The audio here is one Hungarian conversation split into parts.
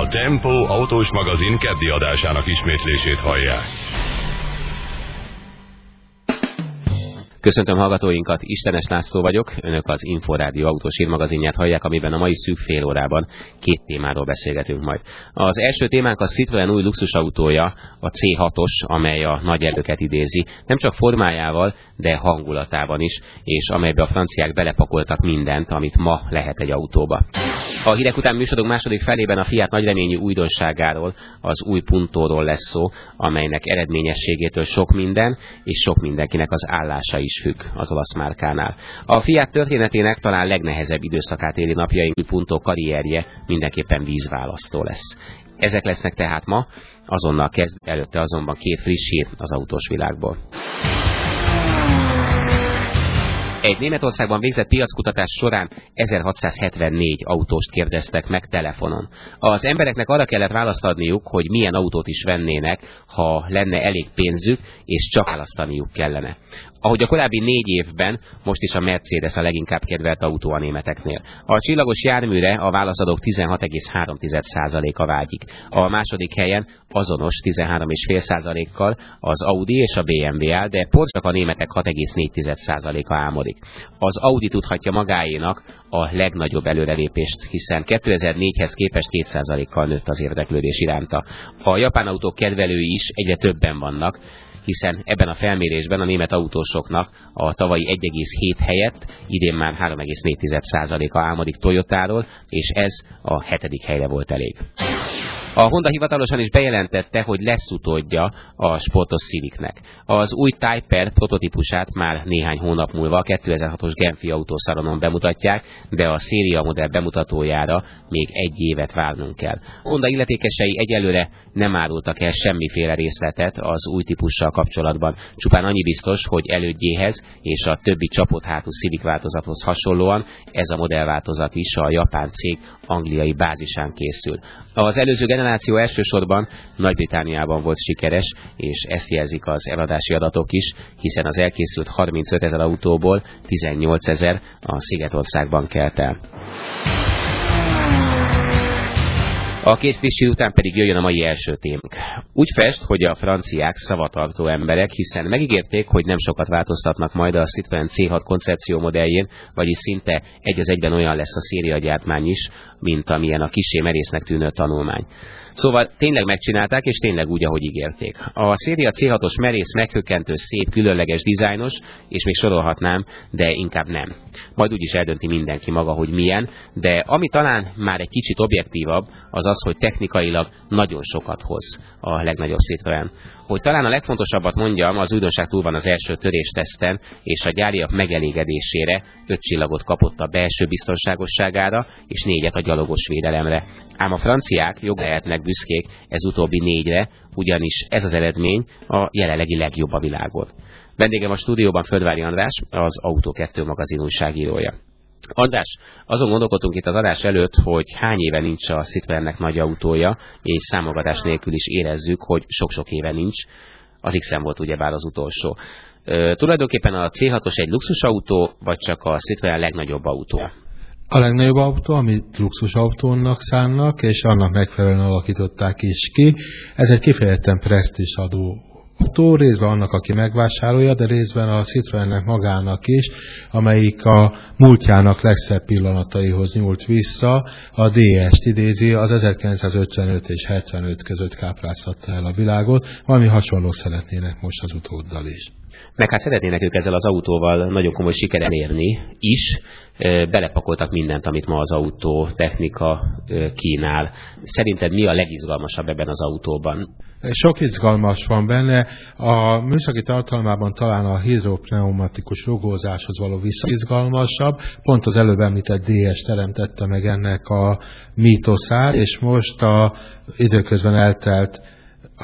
A Tempo autós magazin keddi adásának ismétlését hallják. Köszöntöm hallgatóinkat, Istenes László vagyok, önök az Inforádió autós magazinját hallják, amiben a mai szűk fél órában két témáról beszélgetünk majd. Az első témánk a Citroen új luxusautója, a C6-os, amely a nagy erdőket idézi, nem csak formájával, de hangulatában is, és amelybe a franciák belepakoltak mindent, amit ma lehet egy autóba. A hírek után műsorunk második felében a Fiat nagyreményű újdonságáról, az új puntóról lesz szó, amelynek eredményességétől sok minden, és sok mindenkinek az állása is függ az olasz márkánál. A Fiat történetének talán legnehezebb időszakát éli napjaink, új puntó karrierje mindenképpen vízválasztó lesz. Ezek lesznek tehát ma, azonnal kezd előtte azonban két friss hír az autós világból. Egy Németországban végzett piackutatás során 1674 autóst kérdeztek meg telefonon. Az embereknek arra kellett választ adniuk, hogy milyen autót is vennének, ha lenne elég pénzük, és csak választaniuk kellene. Ahogy a korábbi négy évben, most is a Mercedes a leginkább kedvelt autó a németeknél. A csillagos járműre a válaszadók 16,3%-a vágyik. A második helyen azonos 13,5%-kal az Audi és a BMW áll, de pont csak a németek 6,4%-a álmodik. Az Audi tudhatja magáénak a legnagyobb előrelépést, hiszen 2004-hez képest 2%-kal nőtt az érdeklődés iránta. A japán autók kedvelői is egyre többen vannak, hiszen ebben a felmérésben a német autósoknak a tavalyi 1,7 helyett idén már 3,4%-a álmodik Toyotáról, és ez a hetedik helyre volt elég. A Honda hivatalosan is bejelentette, hogy lesz utódja a sportos Civicnek. Az új Typer prototípusát már néhány hónap múlva a 2006-os Genfi autószalonon bemutatják, de a széria modell bemutatójára még egy évet várnunk kell. Honda illetékesei egyelőre nem árultak el semmiféle részletet az új típussal kapcsolatban. Csupán annyi biztos, hogy elődjéhez és a többi csapott hátú Civic változathoz hasonlóan ez a modellváltozat is a japán cég angliai bázisán készül. Az előző generáció elsősorban Nagy-Britániában volt sikeres, és ezt jelzik az eladási adatok is, hiszen az elkészült 35 ezer autóból 18 ezer a Szigetországban kelt el. A két friss után pedig jöjjön a mai első témánk. Úgy fest, hogy a franciák szavatartó emberek, hiszen megígérték, hogy nem sokat változtatnak majd a Citroen C6 koncepció modelljén, vagyis szinte egy az egyben olyan lesz a szériagyártmány is, mint amilyen a kisé merésznek tűnő tanulmány. Szóval tényleg megcsinálták, és tényleg úgy, ahogy ígérték. A széria C6-os merész, meghökkentő, szép, különleges dizájnos, és még sorolhatnám, de inkább nem. Majd úgyis eldönti mindenki maga, hogy milyen, de ami talán már egy kicsit objektívabb, az az, hogy technikailag nagyon sokat hoz a legnagyobb Citroen. Hogy talán a legfontosabbat mondjam, az újdonság túl van az első törésteszten, és a gyáriak megelégedésére öt csillagot kapott a belső biztonságosságára, és négyet a gyalogos védelemre. Ám a franciák jog lehetnek büszkék ez utóbbi négyre, ugyanis ez az eredmény a jelenlegi legjobb a világon. Vendégem a stúdióban Földvári András, az Autó 2 magazin újságírója. András, azon gondolkodtunk itt az adás előtt, hogy hány éve nincs a Citroennek nagy autója, és számogatás nélkül is érezzük, hogy sok-sok éve nincs. Az x volt ugyebár az utolsó. Ö, tulajdonképpen a C6-os egy luxusautó, vagy csak a Citroen legnagyobb autója? A legnagyobb autó, amit luxusautónak szánnak, és annak megfelelően alakították is ki. Ez egy kifejezetten presztis adó autó, részben annak, aki megvásárolja, de részben a Citroennek magának is, amelyik a múltjának legszebb pillanataihoz nyúlt vissza. A DS-t idézi, az 1955 és 75 között káprázhatta el a világot, valami hasonló szeretnének most az utóddal is. Meg hát szeretnének ők ezzel az autóval nagyon komoly siker elérni is, belepakoltak mindent, amit ma az autó technika kínál. Szerinted mi a legizgalmasabb ebben az autóban? Sok izgalmas van benne. A műszaki tartalmában talán a hidropneumatikus rugózáshoz való visszaizgalmasabb. Pont az előbb említett DS teremtette meg ennek a mítoszát, és most a időközben eltelt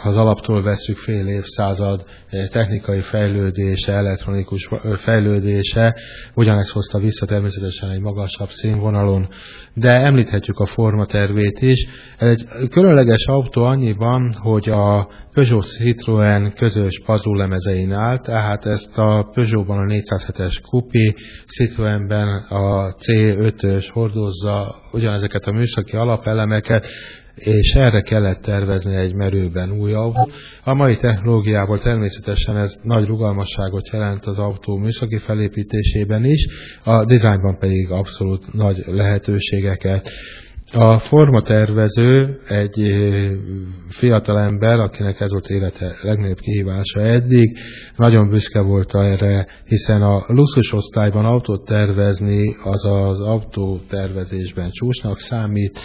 ha az alaptól veszük fél évszázad eh, technikai fejlődése, elektronikus eh, fejlődése, ugyanezt hozta vissza természetesen egy magasabb színvonalon, de említhetjük a formatervét is. Egy különleges autó annyiban, hogy a Peugeot Citroën közös pazúlemezein áll, tehát ezt a Peugeotban a 407-es Coupé, Citroënben a C5-ös hordozza ugyanezeket a műszaki alapelemeket, és erre kellett tervezni egy merőben új autó. A mai technológiával természetesen ez nagy rugalmasságot jelent az autó műszaki felépítésében is, a dizájnban pedig abszolút nagy lehetőségeket. A formatervező egy fiatal ember, akinek ez volt élete legnagyobb kihívása eddig, nagyon büszke volt erre, hiszen a luxus osztályban autót tervezni az az autótervezésben csúcsnak számít,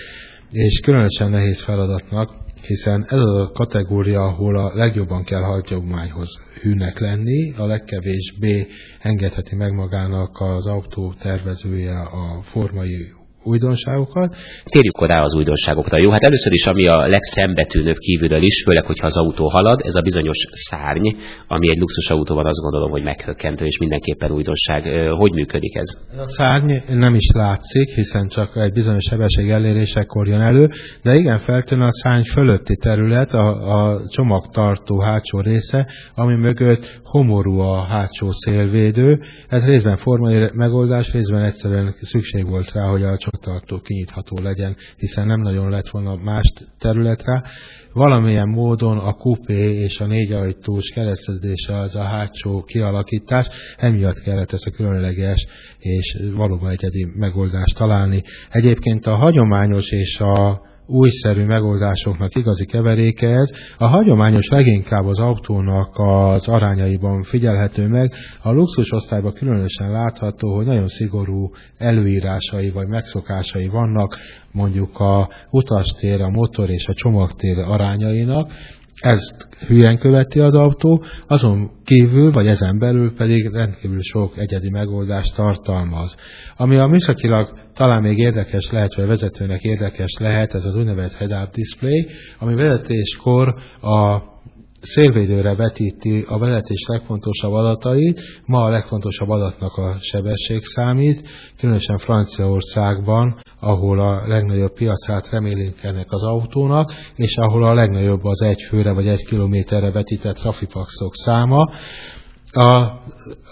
és különösen nehéz feladatnak, hiszen ez az a kategória, ahol a legjobban kell hagyományhoz hűnek lenni, a legkevésbé engedheti meg magának az autó tervezője a formai újdonságokat. Térjük rá az újdonságokra. Jó, hát először is, ami a legszembetűnőbb kívülről is, főleg, hogyha az autó halad, ez a bizonyos szárny, ami egy luxus autóban azt gondolom, hogy meghökkentő, és mindenképpen újdonság. Hogy működik ez? A szárny nem is látszik, hiszen csak egy bizonyos sebesség elérésekor jön elő, de igen feltűnő a szárny fölötti terület, a, a csomagtartó hátsó része, ami mögött homorú a hátsó szélvédő. Ez részben formai megoldás, részben egyszerűen szükség volt rá, hogy a tartó kinyitható legyen, hiszen nem nagyon lett volna más területre. Valamilyen módon a kupé és a négy ajtós keresztezése az a hátsó kialakítás, emiatt kellett ezt a különleges és valóban egyedi megoldást találni. Egyébként a hagyományos és a újszerű megoldásoknak igazi keveréke ez. A hagyományos leginkább az autónak az arányaiban figyelhető meg. A luxus osztályban különösen látható, hogy nagyon szigorú előírásai vagy megszokásai vannak mondjuk a utastér, a motor és a csomagtér arányainak, ezt hülyen követi az autó, azon kívül, vagy ezen belül pedig rendkívül sok egyedi megoldást tartalmaz. Ami a műszakilag talán még érdekes lehet, vagy vezetőnek érdekes lehet, ez az úgynevezett head-up display, ami vezetéskor a szélvédőre vetíti a vezetés legfontosabb adatait. Ma a legfontosabb adatnak a sebesség számít, különösen Franciaországban, ahol a legnagyobb piacát remélik ennek az autónak, és ahol a legnagyobb az egy főre vagy egy kilométerre vetített trafipaxok száma. A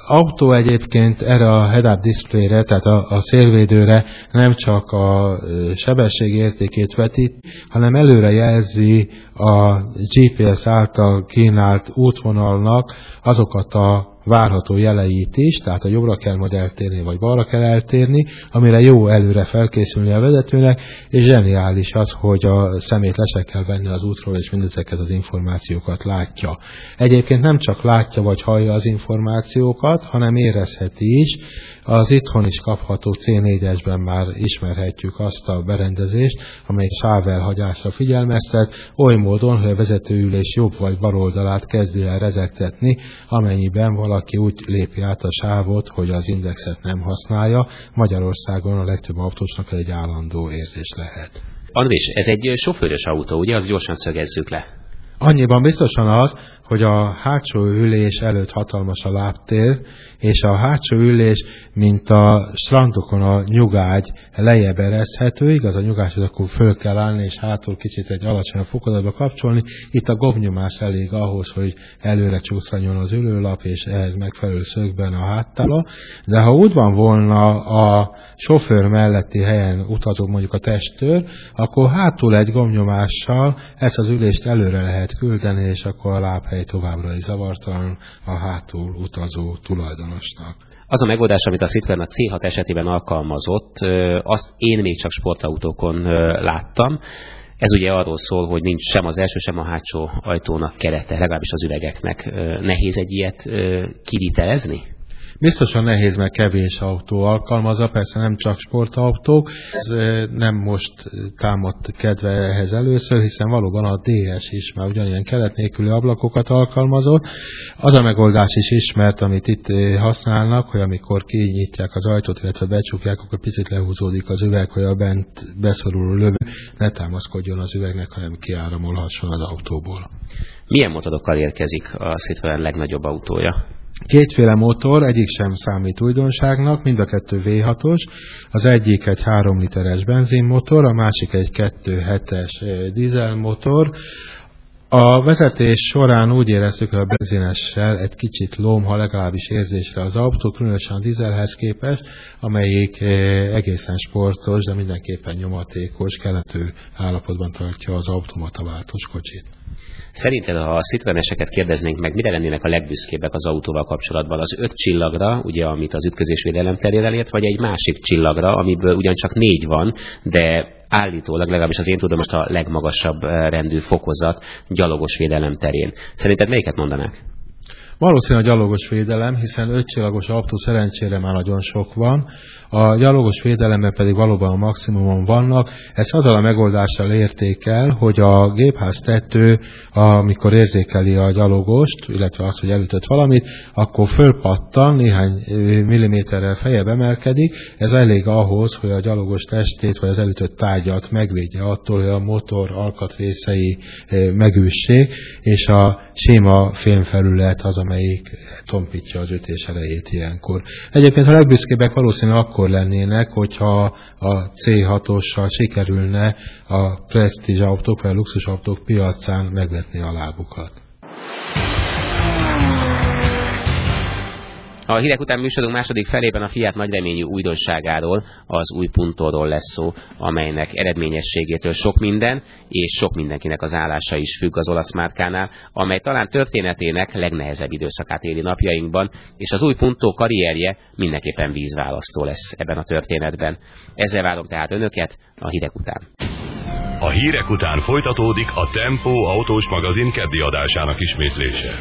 autó egyébként erre a head-up displayre, tehát a, a szélvédőre nem csak a sebességértékét vetít, hanem előre jelzi a GPS által kínált útvonalnak azokat a várható jeleit is, tehát a jobbra kell majd eltérni, vagy balra kell eltérni, amire jó előre felkészülni a vezetőnek, és zseniális az, hogy a szemét le kell venni az útról, és mindezeket az információkat látja. Egyébként nem csak látja vagy hallja az információkat, hanem érezheti is, az itthon is kapható C4-esben már ismerhetjük azt a berendezést, amely sávelhagyásra figyelmeztet, oly módon, hogy a vezetőülés jobb vagy bal oldalát kezdi el rezektetni, amennyiben valaki úgy lépi át a sávot, hogy az indexet nem használja. Magyarországon a legtöbb autósnak egy állandó érzés lehet. Andrés, ez egy sofőrös autó, ugye? Az gyorsan szögezzük le. Annyiban biztosan az, hogy a hátsó ülés előtt hatalmas a lábtér, és a hátsó ülés, mint a strandokon a nyugágy lejjebb ereszthető, igaz, a nyugágy, hogy akkor föl kell állni, és hátul kicsit egy alacsonyabb fokozatba kapcsolni. Itt a gobnyomás elég ahhoz, hogy előre csúszranjon az ülőlap, és ehhez megfelelő szögben a háttala. De ha úgy van volna a sofőr melletti helyen utazó mondjuk a testtől, akkor hátul egy gomnyomással ezt az ülést előre lehet küldeni, és akkor a lábhely hely továbbra is zavartalan a hátul utazó tulajdonosnak. Az a megoldás, amit a Citroen a C6 esetében alkalmazott, azt én még csak sportautókon láttam. Ez ugye arról szól, hogy nincs sem az első, sem a hátsó ajtónak kerete, legalábbis az üvegeknek. Nehéz egy ilyet kivitelezni? Biztosan nehéz, mert kevés autó alkalmazza, persze nem csak sportautók. Ez nem most támadt kedve ehhez először, hiszen valóban a DS is már ugyanilyen kelet nélküli ablakokat alkalmazott. Az a megoldás is ismert, amit itt használnak, hogy amikor kinyitják az ajtót, illetve becsukják, akkor picit lehúzódik az üveg, hogy a bent beszoruló lövő ne támaszkodjon az üvegnek, hanem kiáramolhasson az autóból. Milyen motorokkal érkezik a Citroen legnagyobb autója? Kétféle motor, egyik sem számít újdonságnak, mind a kettő V6-os. Az egyik egy 3 literes benzinmotor, a másik egy 2.7-es dízelmotor. A vezetés során úgy éreztük, hogy a benzinessel egy kicsit lomha legalábbis érzésre az autó, különösen a dízelhez képest, amelyik eh, egészen sportos, de mindenképpen nyomatékos, kelető állapotban tartja az automata váltós kocsit. Szerinted, ha a Citroeneseket kérdeznénk meg, mire lennének a legbüszkébbek az autóval kapcsolatban? Az öt csillagra, ugye, amit az ütközésvédelem terjel elért, vagy egy másik csillagra, amiből ugyancsak négy van, de állítólag, legalábbis az én tudom most a legmagasabb eh, rendű fokozat gyalogos védelem terén. Szerinted melyiket mondanák? Valószínűleg a gyalogos védelem, hiszen ötcsillagos autó szerencsére már nagyon sok van, a gyalogos védelemben pedig valóban a maximumon vannak. Ezt azzal a megoldással érték el, hogy a gépház tető, amikor érzékeli a gyalogost, illetve azt, hogy elütött valamit, akkor fölpattan, néhány milliméterrel fejebb emelkedik. Ez elég ahhoz, hogy a gyalogos testét vagy az elütött tárgyat megvédje attól, hogy a motor alkatrészei megüssék, és a sima fémfelület az, amelyik tompítja az ütés erejét ilyenkor. Egyébként a legbüszkébbek valószínűleg akkor lennének, hogyha a C6-ossal sikerülne a prestige autók vagy a luxus autók piacán megvetni a lábukat. A hírek után műsorunk második felében a Fiat nagyreményű újdonságáról, az új puntóról lesz szó, amelynek eredményességétől sok minden, és sok mindenkinek az állása is függ az olasz márkánál, amely talán történetének legnehezebb időszakát éli napjainkban, és az új puntó karrierje mindenképpen vízválasztó lesz ebben a történetben. Ezzel várom tehát önöket a hírek után. A hírek után folytatódik a Tempo autós magazin keddi adásának ismétlése.